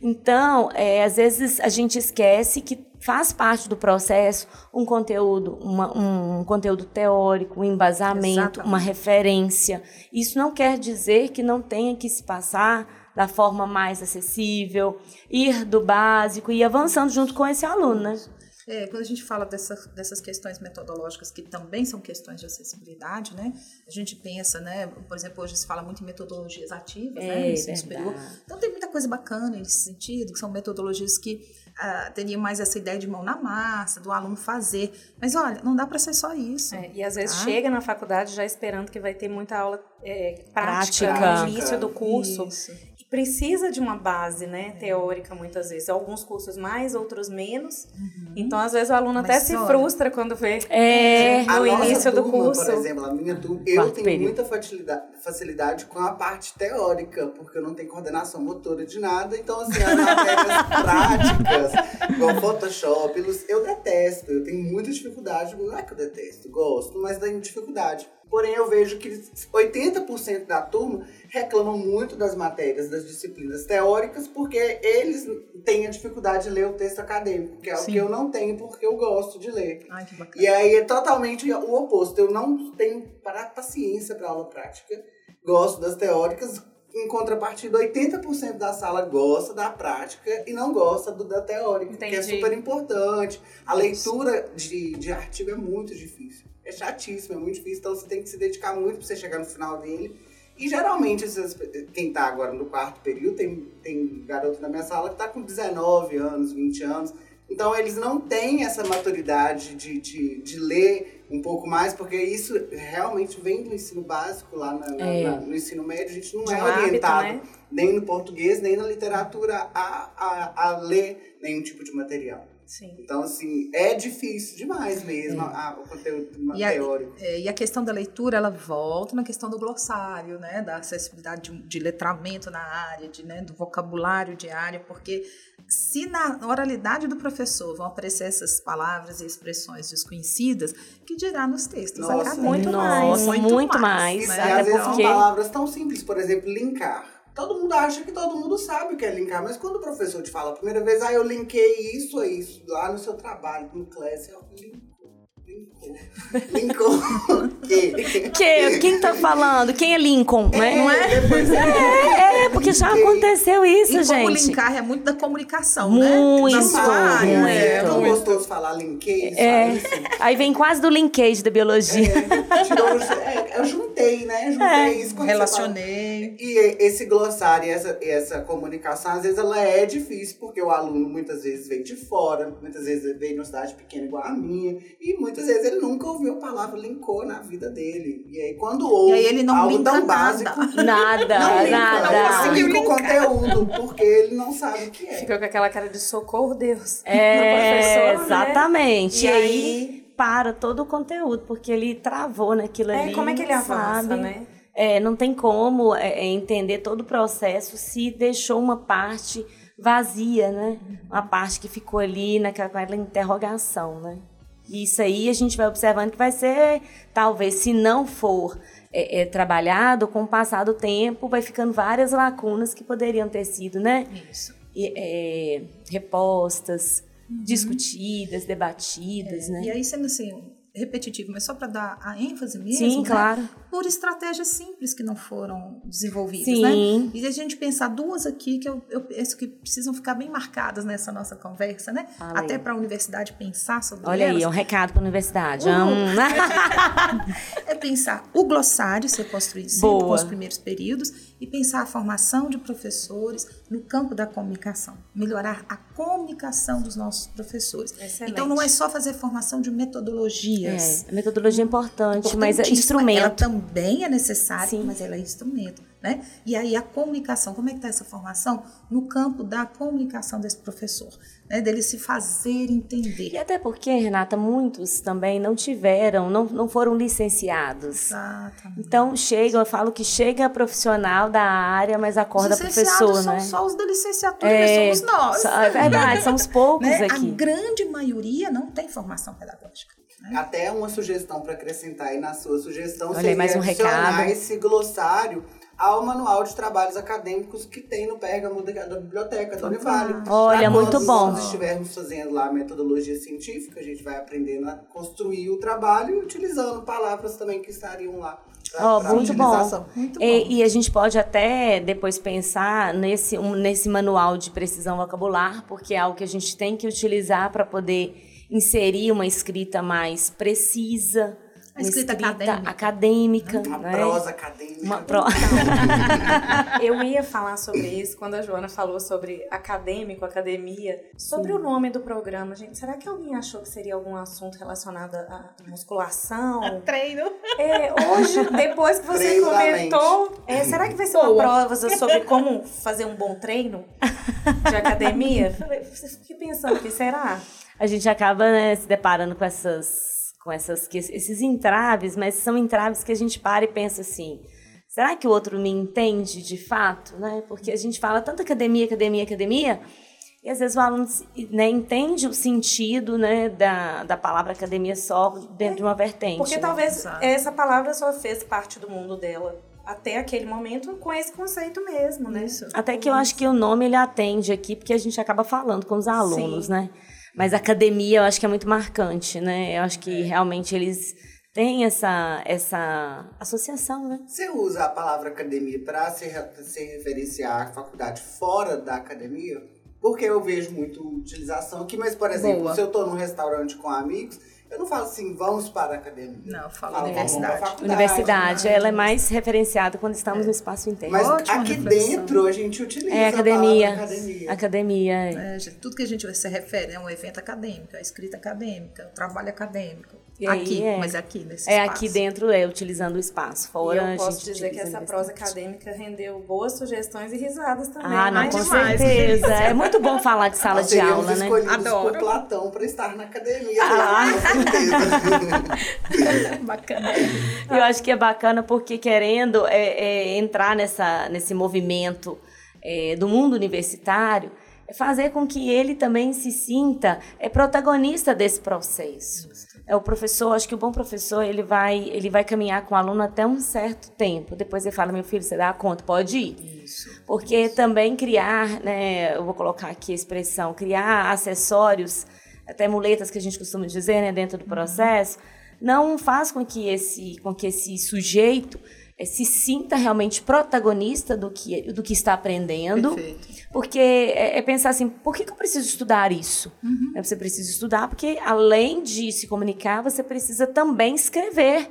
[SPEAKER 2] Então, é, às vezes a gente esquece que faz parte do processo um conteúdo, uma, um conteúdo teórico, um embasamento, Exatamente. uma referência. Isso não quer dizer que não tenha que se passar da forma mais acessível, ir do básico e ir avançando junto com esse aluno, né?
[SPEAKER 5] É, quando a gente fala dessa, dessas questões metodológicas, que também são questões de acessibilidade, né? A gente pensa, né? Por exemplo, hoje se fala muito em metodologias ativas, é, né? No ensino superior. Então tem muita coisa bacana nesse sentido, que são metodologias que uh, teriam mais essa ideia de mão na massa, do aluno fazer. Mas olha, não dá para ser só isso. É,
[SPEAKER 3] e às vezes tá? chega na faculdade já esperando que vai ter muita aula é, prática, prática, no início do curso. Isso precisa de uma base, né, teórica muitas vezes. Alguns cursos mais, outros menos. Uhum. Então, às vezes o aluno Mas até se frustra quando vê
[SPEAKER 2] é,
[SPEAKER 4] no
[SPEAKER 3] início
[SPEAKER 4] turma,
[SPEAKER 3] do curso.
[SPEAKER 4] Por exemplo, a minha turma, eu tenho período. muita facilidade, facilidade com a parte teórica, porque eu não tenho coordenação motora de nada. Então, assim, as matérias práticas, igual Photoshop, eu detesto. Eu tenho muita dificuldade. Não é que eu detesto, gosto, mas tenho dificuldade. Porém, eu vejo que 80% da turma reclamam muito das matérias, das disciplinas teóricas, porque eles têm a dificuldade de ler o texto acadêmico, que é Sim. o que eu não tenho, porque eu gosto de ler.
[SPEAKER 5] Ai, que bacana.
[SPEAKER 4] E aí é totalmente o oposto. Eu não tenho paciência para aula prática, gosto das teóricas, em contrapartida, 80% da sala gosta da prática e não gosta do, da teórica, Entendi. que é super importante. A leitura de, de artigo é muito difícil. É chatíssimo, é muito difícil, então você tem que se dedicar muito para você chegar no final dele. E geralmente, quem está agora no quarto período, tem, tem garoto na minha sala que está com 19 anos, 20 anos. Então, eles não têm essa maturidade de, de, de ler um pouco mais, porque isso realmente vem do ensino básico, lá na, é. na, no ensino médio. A gente não de é um orientado hábito, né? nem no português, nem na literatura a, a, a ler nenhum tipo de material.
[SPEAKER 3] Sim.
[SPEAKER 4] Então, assim, é difícil demais mesmo a- o conteúdo
[SPEAKER 5] E a-
[SPEAKER 4] teórico.
[SPEAKER 5] É, e a questão da leitura, ela volta na questão do glossário, né? Da acessibilidade de, de letramento na área, de, né? do vocabulário diário, porque se na oralidade do professor vão aparecer essas palavras e expressões desconhecidas, que dirá nos textos
[SPEAKER 4] Nossa.
[SPEAKER 2] Muito
[SPEAKER 5] Nossa,
[SPEAKER 2] mais, muito mais.
[SPEAKER 4] E,
[SPEAKER 5] né?
[SPEAKER 4] às
[SPEAKER 2] Até
[SPEAKER 4] vezes
[SPEAKER 2] porque-
[SPEAKER 4] são palavras tão simples, por exemplo, linkar. Todo mundo acha que todo mundo sabe o que é linkar, mas quando o professor te fala a primeira vez, ah, eu linkei isso a isso lá no seu trabalho, no classe, eu linkou, linkou, linkou o quê?
[SPEAKER 2] Que, quem tá falando? Quem é Lincoln, né?
[SPEAKER 4] Não é? Depois
[SPEAKER 2] É, porque já aconteceu isso,
[SPEAKER 5] E como
[SPEAKER 2] gente.
[SPEAKER 5] linkar é muito da comunicação,
[SPEAKER 2] Muito,
[SPEAKER 5] né? Sua área,
[SPEAKER 2] muito.
[SPEAKER 5] né?
[SPEAKER 4] É tão
[SPEAKER 5] Muito.
[SPEAKER 4] gostoso falar linkei, isso,
[SPEAKER 2] É. Aí vem quase do linkage da biologia.
[SPEAKER 4] É, tirou, é, juntei, né? Juntei
[SPEAKER 2] É.
[SPEAKER 4] isso quando fala-
[SPEAKER 5] Relacionei.
[SPEAKER 4] E esse glossário, essa, essa comunicação, às vezes ela é difícil, porque o aluno muitas vezes veio de fora, muitas vezes ele veio numa cidade pequena igual a minha, e muitas vezes ele nunca ouviu a palavra linkou na vida dele. E aí quando ouve
[SPEAKER 5] E aí ele não
[SPEAKER 4] algo tão
[SPEAKER 5] nada.
[SPEAKER 4] básico,
[SPEAKER 2] Nada,
[SPEAKER 4] não linka,
[SPEAKER 2] nada.
[SPEAKER 4] não linka o conteúdo, porque ele não sabe o que é.
[SPEAKER 3] Fica com aquela cara de socorro, Deus.
[SPEAKER 2] É,
[SPEAKER 3] professor, né?
[SPEAKER 2] exatamente.
[SPEAKER 3] E
[SPEAKER 2] E
[SPEAKER 3] aí-
[SPEAKER 2] aí para todo o conteúdo, porque ele travou naquilo
[SPEAKER 3] É,
[SPEAKER 2] ali.
[SPEAKER 3] como é que ele avança,
[SPEAKER 2] sabe.
[SPEAKER 3] né?
[SPEAKER 2] É, não tem como é, é, entender todo o processo se deixou uma parte vazia, né? Uma parte que ficou ali naquela naquela interrogação, né? E isso aí a gente vai observando que vai ser, talvez, se não for é, é, trabalhado, com o passar do tempo, vai ficando várias lacunas que poderiam ter sido, né?
[SPEAKER 5] Isso.
[SPEAKER 2] e- é, repostas, discutidas, debatidas, né?
[SPEAKER 5] E aí, sendo assim, repetitivo, mas só para dar a ênfase mesmo,
[SPEAKER 2] Sim,
[SPEAKER 5] né?
[SPEAKER 2] claro.
[SPEAKER 5] Por estratégias simples que não foram desenvolvidas,
[SPEAKER 2] Sim.
[SPEAKER 5] né? E a gente pensar duas aqui que eu, eu penso que precisam ficar bem marcadas nessa nossa conversa, né?
[SPEAKER 2] Fala.
[SPEAKER 5] Até para a universidade pensar sobre
[SPEAKER 2] Olha
[SPEAKER 5] elas.
[SPEAKER 2] aí, é um recado para a universidade.
[SPEAKER 5] Uhum.
[SPEAKER 2] Hum.
[SPEAKER 5] É pensar o glossário ser construído sempre
[SPEAKER 2] Boa.
[SPEAKER 5] com os primeiros períodos e pensar a formação de professores no campo da comunicação. Melhorar a comunicação dos nossos professores.
[SPEAKER 3] Excelente.
[SPEAKER 5] Então não é só fazer formação de metodologias.
[SPEAKER 2] É, metodologia é importante, mas é
[SPEAKER 5] Importantíssima. Ela
[SPEAKER 2] instrumento.
[SPEAKER 5] Também é necessária,
[SPEAKER 2] Sim.
[SPEAKER 5] mas ela é instrumento. Né? E aí a comunicação, como é que está essa formação? No campo da comunicação desse professor, né? dele se fazer entender.
[SPEAKER 2] E até porque, Renata, muitos também não tiveram, não, não foram licenciados.
[SPEAKER 5] Exatamente.
[SPEAKER 2] Então chega, eu falo que chega profissional da área, mas acorda
[SPEAKER 5] Os
[SPEAKER 2] professor,
[SPEAKER 5] são
[SPEAKER 2] né?
[SPEAKER 5] só os da licenciatura,
[SPEAKER 2] É,
[SPEAKER 5] somos nós.
[SPEAKER 2] só- é verdade, somos poucos
[SPEAKER 5] Né? A
[SPEAKER 2] aqui.
[SPEAKER 5] grande maioria não tem formação pedagógica. Né?
[SPEAKER 4] Até uma sugestão para acrescentar aí na sua sugestão
[SPEAKER 2] Olha
[SPEAKER 4] seria
[SPEAKER 2] mais um
[SPEAKER 4] adicionar
[SPEAKER 2] recado.
[SPEAKER 4] esse glossário ao manual de trabalhos acadêmicos que tem no Pérgamo da da biblioteca da Univale.
[SPEAKER 2] Olha,
[SPEAKER 4] Pra
[SPEAKER 2] muito
[SPEAKER 4] quando
[SPEAKER 2] bom.
[SPEAKER 4] Nós estivermos fazendo lá a metodologia científica, a gente vai aprendendo a construir o trabalho utilizando palavras também que estariam lá. pra-
[SPEAKER 2] Ó,
[SPEAKER 4] pra
[SPEAKER 2] muito bom.
[SPEAKER 5] Muito bom.
[SPEAKER 2] E, e a gente pode até depois pensar nesse, um- nesse manual de precisão vocabular, porque é algo que a gente tem que utilizar para poder inserir uma escrita mais precisa,
[SPEAKER 5] A
[SPEAKER 2] uma
[SPEAKER 5] escrita acadêmica.
[SPEAKER 2] acadêmica,
[SPEAKER 4] Uma
[SPEAKER 2] né?
[SPEAKER 4] prosa acadêmica.
[SPEAKER 2] Uma pro-
[SPEAKER 3] Eu ia falar sobre isso quando a Joana falou sobre acadêmico, academia, sobre o nome do programa, gente. Será que alguém achou que seria algum assunto relacionado à musculação?
[SPEAKER 5] Treino.
[SPEAKER 3] É, hoje, depois que você comentou, é, será que vai ser uma
[SPEAKER 5] Boa.
[SPEAKER 3] prova sobre como fazer um bom treino de academia? Falei, Fiquei pensando que será?
[SPEAKER 2] A gente acaba né, se deparando com essas com essas que- esses entraves, mas são entraves que a gente para e pensa assim: será que o outro me entende de fato, né? Porque a gente fala tanto academia, academia, academia, e às vezes o aluno né, entende o sentido né, da, da palavra academia só dentro de uma vertente.
[SPEAKER 3] Porque
[SPEAKER 2] né?
[SPEAKER 3] talvez
[SPEAKER 5] Exato.
[SPEAKER 3] essa palavra só fez parte do mundo dela até aquele momento com esse conceito mesmo, né?
[SPEAKER 5] Isso.
[SPEAKER 2] Até que eu acho que o nome ele atende aqui, porque a gente acaba falando com os alunos,
[SPEAKER 3] Sim.
[SPEAKER 2] né? Mas a academia eu acho que é muito marcante, né? Eu acho que realmente eles têm essa, essa associação, né?
[SPEAKER 4] Você usa a palavra academia para se, se referenciar à faculdade fora da academia? Porque eu vejo muito utilização aqui, mas, por exemplo,
[SPEAKER 5] Boa.
[SPEAKER 4] se eu estou num restaurante com amigos, eu não falo assim, vamos para a academia.
[SPEAKER 5] Não, eu falo
[SPEAKER 4] Falo,
[SPEAKER 5] universidade.
[SPEAKER 2] Universidade, ela é mais referenciada quando estamos no espaço interno.
[SPEAKER 4] Mas
[SPEAKER 5] Ótima
[SPEAKER 4] aqui
[SPEAKER 5] reflexão.
[SPEAKER 4] dentro a gente utiliza
[SPEAKER 2] é academia.
[SPEAKER 4] academia.
[SPEAKER 2] Academia. é.
[SPEAKER 5] É, tudo que a gente se refere é um evento acadêmico, a escrita acadêmica, o trabalho acadêmico.
[SPEAKER 2] E
[SPEAKER 5] aqui,
[SPEAKER 2] é,
[SPEAKER 5] mas aqui nesse
[SPEAKER 2] é
[SPEAKER 5] espaço.
[SPEAKER 2] aqui dentro, é utilizando o espaço. Fora,
[SPEAKER 3] e
[SPEAKER 2] a
[SPEAKER 3] eu posso
[SPEAKER 2] gente
[SPEAKER 3] dizer que essa prosa acadêmica rendeu boas sugestões e risadas também.
[SPEAKER 2] Ah, não, com
[SPEAKER 5] demais.
[SPEAKER 2] certeza. É muito bom falar de sala
[SPEAKER 4] Nós
[SPEAKER 2] de aula, né?
[SPEAKER 5] Adoro.
[SPEAKER 4] por Platão para estar na academia.
[SPEAKER 2] Ah.
[SPEAKER 5] Bacana.
[SPEAKER 2] Eu acho que é bacana porque querendo é, é, entrar nessa, nesse movimento é, do mundo universitário, é fazer com que ele também se sinta é protagonista desse processo. É o professor, acho que o bom professor ele vai ele vai caminhar com o aluno até um certo tempo. Depois ele fala, meu filho, você dá conta, pode ir.
[SPEAKER 5] Isso.
[SPEAKER 2] Porque também criar, né, eu vou colocar aqui a expressão, criar acessórios, até muletas que a gente costuma dizer, né, dentro do processo, não faz com que esse, com que esse sujeito se sinta realmente protagonista do que, do que está aprendendo.
[SPEAKER 5] Perfeito.
[SPEAKER 2] Porque é, é pensar assim, por que, que eu preciso estudar isso? É, Você precisa estudar porque, além de se comunicar, você precisa também escrever.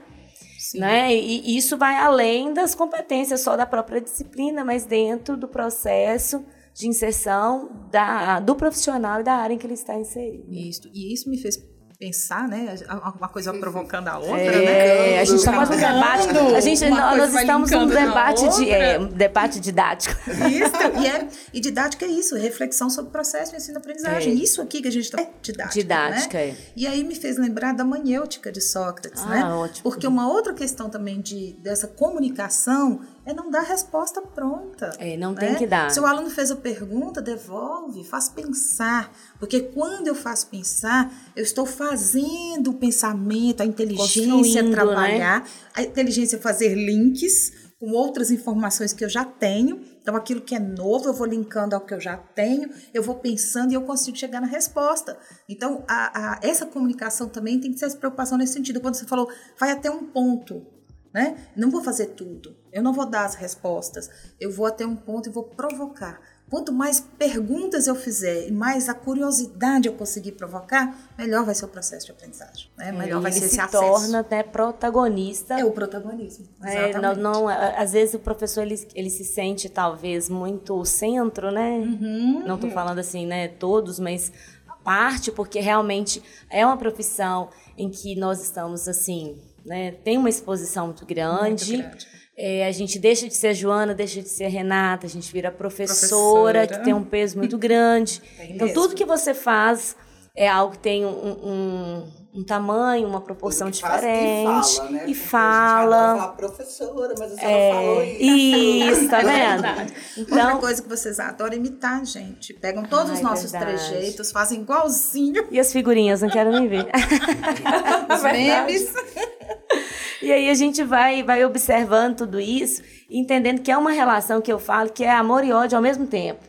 [SPEAKER 5] Sim.
[SPEAKER 2] Né? E, e isso vai além das competências só da própria disciplina, mas dentro do processo de inserção da, do profissional e da área em que ele está inserido.
[SPEAKER 5] Isso. E isso me fez pensar, né? Uma coisa provocando a outra,
[SPEAKER 2] É,
[SPEAKER 5] né?
[SPEAKER 2] a gente está quase num debate. A gente, nós, nós estamos num debate, de, é, um debate didático.
[SPEAKER 5] Isso, e, é, e didática é isso, reflexão sobre o processo de ensino-aprendizagem.
[SPEAKER 2] É.
[SPEAKER 5] Isso aqui que a gente está. É didática.
[SPEAKER 2] Didática,
[SPEAKER 5] né?
[SPEAKER 2] é.
[SPEAKER 5] E aí me fez lembrar da maniêutica de Sócrates,
[SPEAKER 2] Ah,
[SPEAKER 5] né?
[SPEAKER 2] ótimo.
[SPEAKER 5] Porque uma outra questão também de, dessa comunicação é não dar resposta pronta.
[SPEAKER 2] É, não
[SPEAKER 5] né?
[SPEAKER 2] tem que dar.
[SPEAKER 5] Se o aluno fez a pergunta, devolve, faz pensar. Porque quando eu faço pensar, eu estou fazendo o pensamento, a inteligência
[SPEAKER 2] né?
[SPEAKER 5] trabalhar, a inteligência fazer links com outras informações que eu já tenho. Então, aquilo que é novo, eu vou linkando ao que eu já tenho, eu vou pensando e eu consigo chegar na resposta. Então, a, a- essa comunicação também tem que ser essa preocupação nesse sentido. Quando você falou, vai até um ponto, né? Não vou fazer tudo, eu não vou dar as respostas, eu vou até um ponto e vou provocar. Quanto mais perguntas eu fizer e mais a curiosidade eu conseguir provocar, melhor vai ser o processo de aprendizagem. Né? Melhor vai ser esse
[SPEAKER 2] se torna até protagonista
[SPEAKER 5] É o protagonismo.
[SPEAKER 2] É, não, não, a- às vezes o professor ele, ele se sente talvez muito centro, né?
[SPEAKER 5] Uhum.
[SPEAKER 2] Não estou falando assim, né, todos, mas parte, porque realmente é uma profissão em que nós estamos assim, né? Tem uma exposição muito grande.
[SPEAKER 5] Muito grande.
[SPEAKER 2] É, a gente deixa de ser Joana, deixa de ser Renata, a gente vira professora,
[SPEAKER 5] Professora.
[SPEAKER 2] que tem um peso muito grande.
[SPEAKER 5] Tem
[SPEAKER 2] então,
[SPEAKER 5] mesmo.
[SPEAKER 2] tudo que você faz é algo que tem um, um, um tamanho, uma proporção
[SPEAKER 4] faz
[SPEAKER 2] diferente.
[SPEAKER 4] E fala, né?
[SPEAKER 2] E
[SPEAKER 4] Porque A gente
[SPEAKER 2] fala.
[SPEAKER 4] falar professora, mas a senhora falou isso.
[SPEAKER 2] Isso, tá vendo?
[SPEAKER 5] Outra
[SPEAKER 2] Então,
[SPEAKER 5] coisa que vocês adoram é imitar, gente. Pegam todos
[SPEAKER 2] Ai,
[SPEAKER 5] os nossos
[SPEAKER 2] verdade.
[SPEAKER 5] trejeitos, fazem igualzinho
[SPEAKER 2] e as figurinhas, não quero nem ver.
[SPEAKER 5] os memes.
[SPEAKER 2] E aí a gente vai, vai observando tudo isso, entendendo que é uma relação que eu falo que é amor e ódio ao mesmo tempo.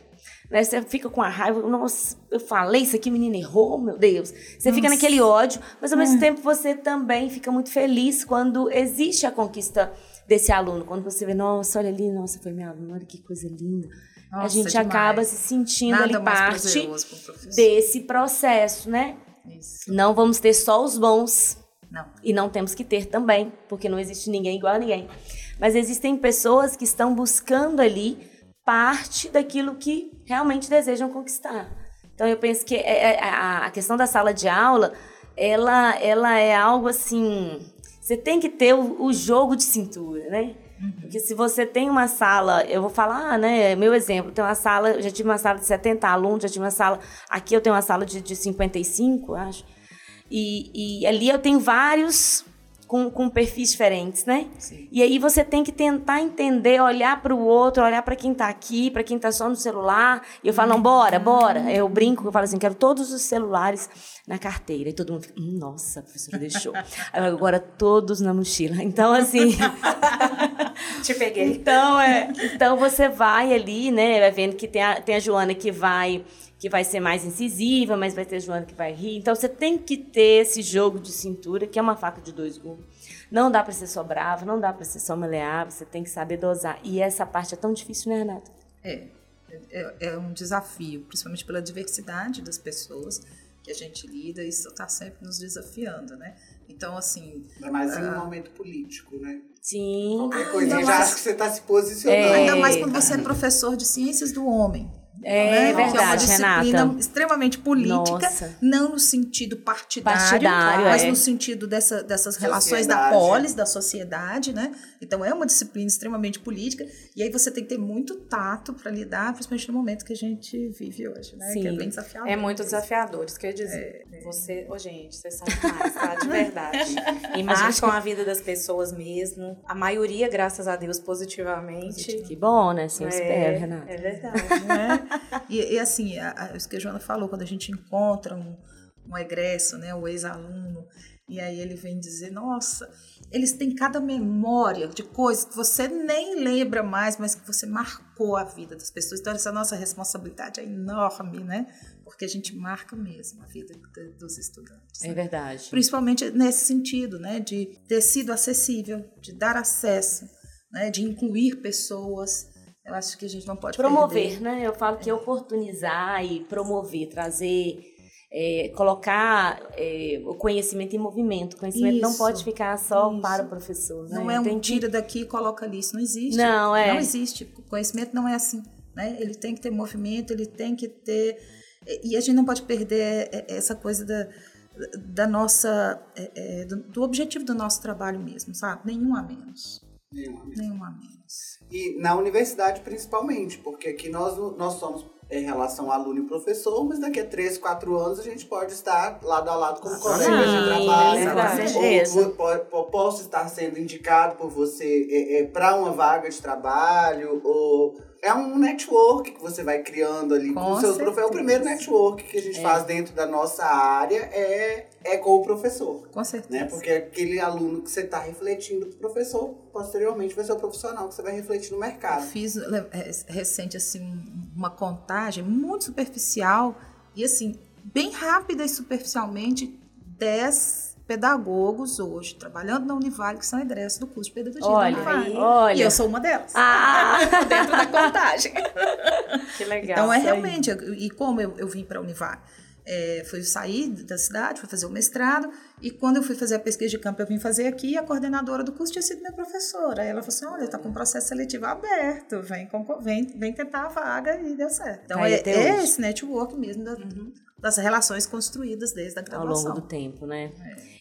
[SPEAKER 2] Né? Você fica com a raiva, nossa, eu falei isso aqui, menina errou, meu Deus. Você fica naquele ódio, mas ao mesmo tempo você também fica muito feliz quando existe a conquista desse aluno. Quando você vê, nossa, olha ali, nossa, foi minha aluna, olha que coisa linda. a
[SPEAKER 5] Nossa,
[SPEAKER 2] gente
[SPEAKER 5] demais.
[SPEAKER 2] acaba se sentindo
[SPEAKER 5] Nada
[SPEAKER 2] ali parte desse processo, né?
[SPEAKER 5] Isso.
[SPEAKER 2] Não vamos ter só os bons,
[SPEAKER 5] Não.
[SPEAKER 2] e não temos que ter também, porque não existe ninguém igual a ninguém. Mas existem pessoas que estão buscando ali parte daquilo que realmente desejam conquistar. Então eu penso que é- é- a questão da sala de aula, ela, ela é algo assim. Você tem que ter o, jogo de cintura, né? Porque se você tem uma sala, eu vou falar, né? Meu exemplo, tem uma sala, eu já tive uma sala de 70 alunos, já tive uma sala. Aqui eu tenho uma sala de, de 55, eu acho. E, e ali eu tenho vários com, com perfis diferentes, né?
[SPEAKER 5] Sim.
[SPEAKER 2] E aí você tem que tentar entender, olhar para o outro, olhar para quem está aqui, para quem está só no celular. E eu falo, não, bora, bora. Eu brinco, eu falo assim, quero todos os celulares na carteira. E todo mundo fica, "Hum, nossa, a professora deixou. Agora todos na mochila. Então, assim...
[SPEAKER 3] Te peguei.
[SPEAKER 2] Então, é, então você vai ali, né? Vai vendo que tem a, tem a Joana que vai que vai ser mais incisiva, mas vai ter a Joana que vai rir. Então você tem que ter esse jogo de cintura, que é uma faca de dois gumes. Não dá para ser só bravo, não dá para ser só maleável, você tem que saber dosar. E essa parte é tão difícil, né, Renata?
[SPEAKER 5] É, é, é um desafio, principalmente pela diversidade das pessoas que a gente lida, isso está sempre nos desafiando, né? Então, assim,
[SPEAKER 4] Ainda mais em um momento político, né?
[SPEAKER 2] Sim.
[SPEAKER 4] Qualquer coisinha
[SPEAKER 5] ainda
[SPEAKER 4] já
[SPEAKER 5] mais-
[SPEAKER 4] acho que você está se posicionando.
[SPEAKER 2] É.
[SPEAKER 5] ainda mais quando você é professor de ciências do homem.
[SPEAKER 2] É
[SPEAKER 5] né?
[SPEAKER 2] verdade,
[SPEAKER 5] que é uma disciplina
[SPEAKER 2] Renata.
[SPEAKER 5] extremamente política,
[SPEAKER 2] Nossa.
[SPEAKER 5] não no sentido partidário,
[SPEAKER 2] Partidário,
[SPEAKER 5] mas
[SPEAKER 2] é.
[SPEAKER 5] no sentido dessa, dessas relações da
[SPEAKER 4] Sociedade.
[SPEAKER 5] polis, da sociedade, né? Então é uma disciplina extremamente política e aí você tem que ter muito tato para lidar, principalmente no momento que a gente vive hoje, né? Que é
[SPEAKER 2] Sim.
[SPEAKER 5] bem desafiador.
[SPEAKER 3] É muito desafiador, isso que eu ia dizer. Você, ô gente, vocês são demais, tá? De verdade. E marcam a vida das pessoas mesmo. A maioria, graças a Deus, positivamente.
[SPEAKER 2] Que bom, né? Assim, eu espero, Renata.
[SPEAKER 3] É verdade.
[SPEAKER 5] né? E, e assim, a, a, isso que a Joana falou, quando a gente encontra um, um egresso, né, um ex-aluno, e aí ele vem dizer, nossa, eles têm cada memória de coisas que você nem lembra mais, mas que você marcou a vida das pessoas. Então, essa nossa responsabilidade é enorme, né? Porque a gente marca mesmo a vida dos estudantes.
[SPEAKER 2] É
[SPEAKER 5] né?
[SPEAKER 2] verdade.
[SPEAKER 5] Principalmente nesse sentido, né? De ter sido acessível, de dar acesso, né? De incluir pessoas. Eu acho que a gente não pode
[SPEAKER 2] Promover,
[SPEAKER 5] perder.
[SPEAKER 2] né? Eu falo que oportunizar e promover, trazer, é, colocar é, o conhecimento em movimento. O conhecimento não
[SPEAKER 5] Isso,
[SPEAKER 2] pode ficar só
[SPEAKER 5] isso.
[SPEAKER 2] para o professor.
[SPEAKER 5] Não
[SPEAKER 2] né?
[SPEAKER 5] é um
[SPEAKER 2] Tem que-
[SPEAKER 5] tira daqui e coloca ali, isso não existe.
[SPEAKER 2] Não, é.
[SPEAKER 5] Não existe. O conhecimento não é assim. Né? Ele tem que ter movimento, ele tem que ter. E a gente não pode perder é, essa coisa da, da nossa. é, é, do, do objetivo do nosso trabalho mesmo, sabe? Nenhum a menos.
[SPEAKER 4] Nenhuma.
[SPEAKER 5] Nenhum a menos.
[SPEAKER 4] E na universidade principalmente, porque aqui nós, nós somos em relação aluno e professor, mas daqui a 3, 4 anos a gente pode estar lado a lado como colegas de
[SPEAKER 2] Sim,
[SPEAKER 4] trabalho.
[SPEAKER 2] com certeza.
[SPEAKER 4] Ou po- posso estar sendo indicado por você para uma vaga de trabalho, ou é um network que você vai criando ali com,
[SPEAKER 5] Com
[SPEAKER 4] os seus professores. É o primeiro network que a gente
[SPEAKER 2] É.
[SPEAKER 4] faz dentro da nossa área é, é com o professor.
[SPEAKER 5] Com certeza.
[SPEAKER 4] Né? Porque aquele aluno que você está refletindo pro professor, posteriormente vai ser o profissional que você vai refletir no
[SPEAKER 5] Eu
[SPEAKER 4] mercado.
[SPEAKER 5] fiz é, recente assim um- uma contagem muito superficial e assim bem rápida e superficialmente 10 pedagogos hoje trabalhando na Univale que são egressos do curso de pedagogia
[SPEAKER 2] Olha
[SPEAKER 5] da Univale.
[SPEAKER 2] aí, olha.
[SPEAKER 5] E eu sou uma delas.
[SPEAKER 2] Ah!
[SPEAKER 5] dentro da contagem.
[SPEAKER 3] Que legal.
[SPEAKER 5] Então é realmente, eu- e como eu, eu vim para a Univale, é, fui sair da cidade, fui fazer o mestrado, e quando eu fui fazer a pesquisa de campo, eu vim fazer aqui, a coordenadora do curso tinha sido minha professora. Aí ela falou assim: olha, está com um processo seletivo aberto, vem, vem, vem tentar a vaga e deu certo. Então
[SPEAKER 2] Aí
[SPEAKER 5] é, é esse network mesmo da- das relações construídas desde a
[SPEAKER 2] ao
[SPEAKER 5] graduação.
[SPEAKER 2] longo do tempo, né?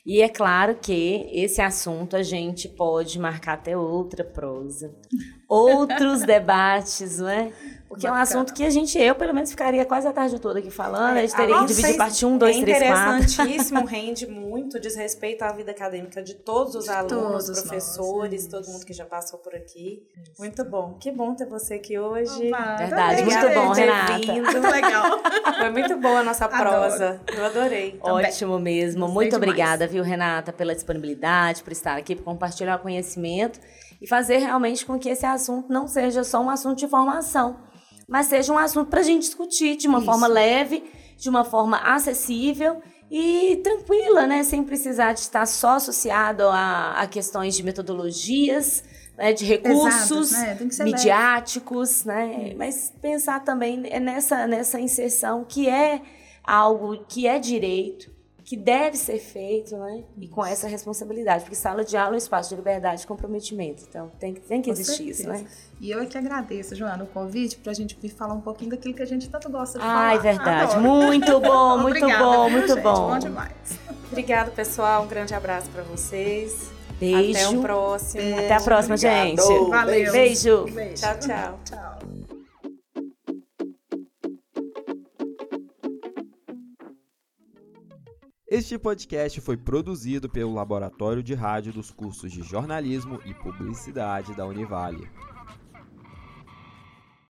[SPEAKER 2] E é claro que esse assunto a gente pode marcar até outra prosa, outros debates, não é? Porque é um
[SPEAKER 5] Bacana.
[SPEAKER 2] assunto que a gente, eu pelo menos ficaria quase a tarde toda aqui falando, a gente teria que dividir parte 1, 2,
[SPEAKER 3] é
[SPEAKER 2] 3, 4.
[SPEAKER 3] interessantíssimo, rende muito, diz respeito à vida acadêmica de todos os
[SPEAKER 5] De
[SPEAKER 3] alunos,
[SPEAKER 5] todos nós,
[SPEAKER 3] professores,
[SPEAKER 5] isso.
[SPEAKER 3] todo mundo que já passou por aqui. Muito bom. Que bom ter você aqui hoje.
[SPEAKER 2] Verdade,
[SPEAKER 3] Obrigada
[SPEAKER 2] muito bom, Renata.
[SPEAKER 3] vindo.
[SPEAKER 5] Legal.
[SPEAKER 3] Foi muito boa a nossa
[SPEAKER 5] Adoro.
[SPEAKER 3] prosa. Eu adorei.
[SPEAKER 5] Também.
[SPEAKER 2] Ótimo mesmo.
[SPEAKER 5] Gostei
[SPEAKER 2] Muito
[SPEAKER 5] demais.
[SPEAKER 2] obrigada, viu, Renata, pela disponibilidade, por estar aqui, por compartilhar o conhecimento e fazer realmente com que esse assunto não seja só um assunto de formação, mas seja um assunto para a gente discutir de uma
[SPEAKER 5] Isso.
[SPEAKER 2] forma leve, de uma forma acessível e tranquila, né? Sem precisar de estar só associado a, a questões de metodologias, né? de recursos
[SPEAKER 5] né? Tem que ser leve.
[SPEAKER 2] midiáticos, né? Mas pensar também nessa, nessa inserção que é algo que é direito, que deve ser feito, né? E com essa responsabilidade, porque sala de aula é um espaço de liberdade e comprometimento. Então tem, que- tem que
[SPEAKER 5] Com
[SPEAKER 2] existir isso, né?
[SPEAKER 5] certeza. E eu é que agradeço, Joana, o convite para a gente vir falar um pouquinho daquilo que a gente tanto gosta de falar.
[SPEAKER 2] Ai, verdade.
[SPEAKER 5] Adoro.
[SPEAKER 2] Muito bom, muito
[SPEAKER 5] Obrigada,
[SPEAKER 2] bom, muito
[SPEAKER 5] gente?
[SPEAKER 2] bom.
[SPEAKER 5] Bom demais.
[SPEAKER 3] Obrigada, pessoal. Um grande abraço para vocês.
[SPEAKER 2] Beijo.
[SPEAKER 3] Até o próximo.
[SPEAKER 2] Até a próxima,
[SPEAKER 4] Obrigado.
[SPEAKER 2] gente.
[SPEAKER 5] Valeu.
[SPEAKER 2] Beijo.
[SPEAKER 5] Beijo.
[SPEAKER 3] Tchau, tchau.
[SPEAKER 5] Tchau.
[SPEAKER 1] Este podcast foi produzido pelo Laboratório de Rádio dos cursos de Jornalismo e Publicidade da Univale.